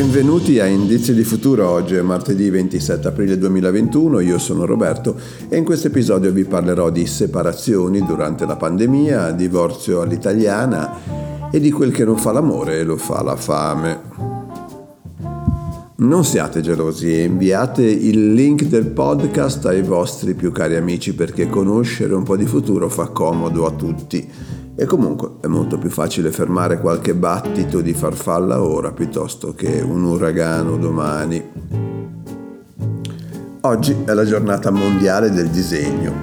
Benvenuti a Indizi di Futuro, oggi è martedì 27 aprile 2021, io sono Roberto e in questo episodio vi parlerò di separazioni durante la pandemia, divorzio all'italiana e di quel che non fa l'amore e lo fa la fame. Non siate gelosi e inviate il link del podcast ai vostri più cari amici perché conoscere un po' di futuro fa comodo a tutti. E comunque è molto più facile fermare qualche battito di farfalla ora piuttosto che un uragano domani. Oggi è la giornata mondiale del disegno,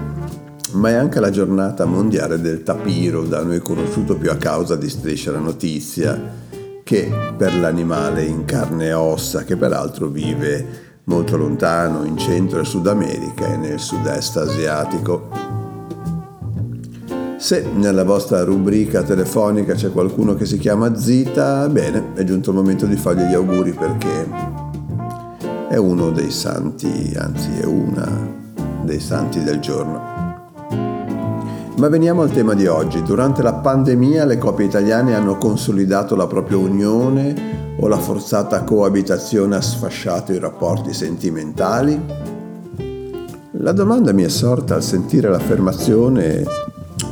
ma è anche la giornata mondiale del tapiro, da noi conosciuto più a causa di Striscia la Notizia, che per l'animale in carne e ossa, che peraltro vive molto lontano in Centro e Sud America e nel sud-est asiatico. Se nella vostra rubrica telefonica c'è qualcuno che si chiama Zita, bene, è giunto il momento di fargli gli auguri perché è uno dei santi, anzi è una dei santi del giorno. Ma veniamo al tema di oggi. Durante la pandemia le coppie italiane hanno consolidato la propria unione o la forzata coabitazione ha sfasciato i rapporti sentimentali? La domanda mi è sorta al sentire l'affermazione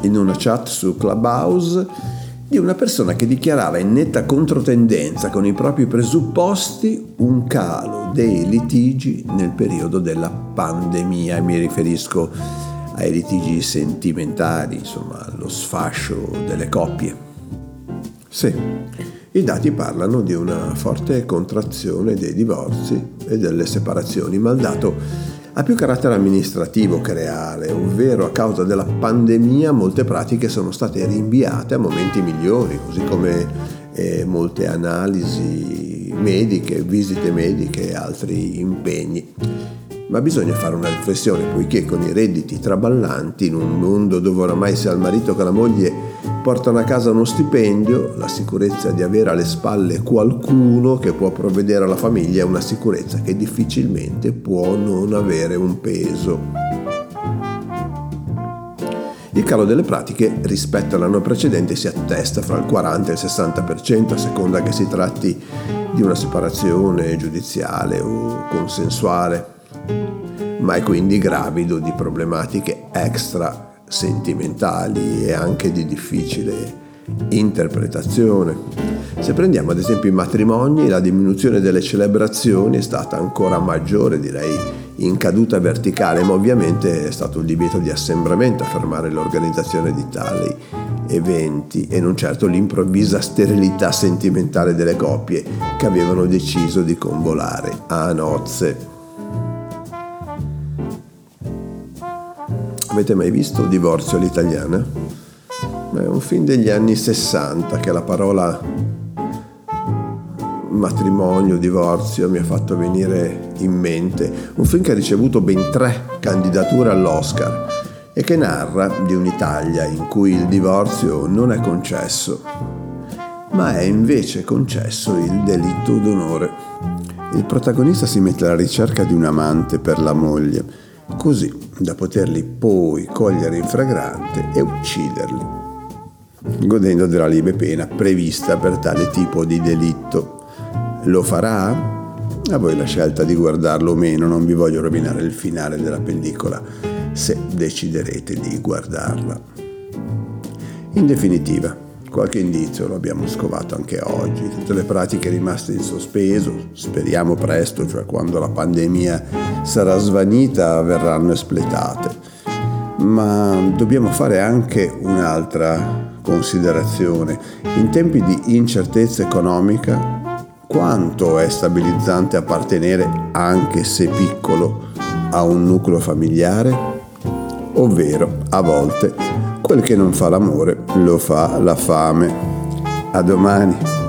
in una chat su Clubhouse di una persona che dichiarava in netta controtendenza con i propri presupposti un calo dei litigi nel periodo della pandemia mi riferisco ai litigi sentimentali, insomma allo sfascio delle coppie. Sì, i dati parlano di una forte contrazione dei divorzi e delle separazioni, ma il dato ha più carattere amministrativo che reale, ovvero a causa della pandemia molte pratiche sono state rinviate a momenti migliori, così come eh, molte analisi mediche, visite mediche e altri impegni. Ma bisogna fare una riflessione, poiché con i redditi traballanti, in un mondo dove oramai sia il marito che la moglie portano a casa uno stipendio, la sicurezza di avere alle spalle qualcuno che può provvedere alla famiglia è una sicurezza che difficilmente può non avere un peso. Il calo delle pratiche rispetto all'anno precedente si attesta fra il 40 e il 60% a seconda che si tratti di una separazione giudiziale o consensuale, ma è quindi gravido di problematiche extra sentimentali e anche di difficile interpretazione. Se prendiamo ad esempio i matrimoni, la diminuzione delle celebrazioni è stata ancora maggiore, direi in caduta verticale, ma ovviamente è stato il divieto di assembramento a fermare l'organizzazione di tali eventi e non certo l'improvvisa sterilità sentimentale delle coppie che avevano deciso di convolare a nozze. Avete mai visto Divorzio all'italiana? È un film degli anni 60 che la parola matrimonio, divorzio mi ha fatto venire in mente. Un film che ha ricevuto ben tre candidature all'Oscar e che narra di un'Italia in cui il divorzio non è concesso, ma è invece concesso il delitto d'onore. Il protagonista si mette alla ricerca di un amante per la moglie così da poterli poi cogliere in fragrante e ucciderli, godendo della lieve pena prevista per tale tipo di delitto. Lo farà? A voi la scelta di guardarlo o meno, non vi voglio rovinare il finale della pellicola se deciderete di guardarla. In definitiva, qualche indizio lo abbiamo scovato anche oggi, tutte le pratiche rimaste in sospeso, speriamo presto, cioè quando la pandemia sarà svanita, verranno espletate. Ma dobbiamo fare anche un'altra considerazione. In tempi di incertezza economica, quanto è stabilizzante appartenere, anche se piccolo, a un nucleo familiare? Ovvero, a volte, Quel che non fa l'amore lo fa la fame. A domani.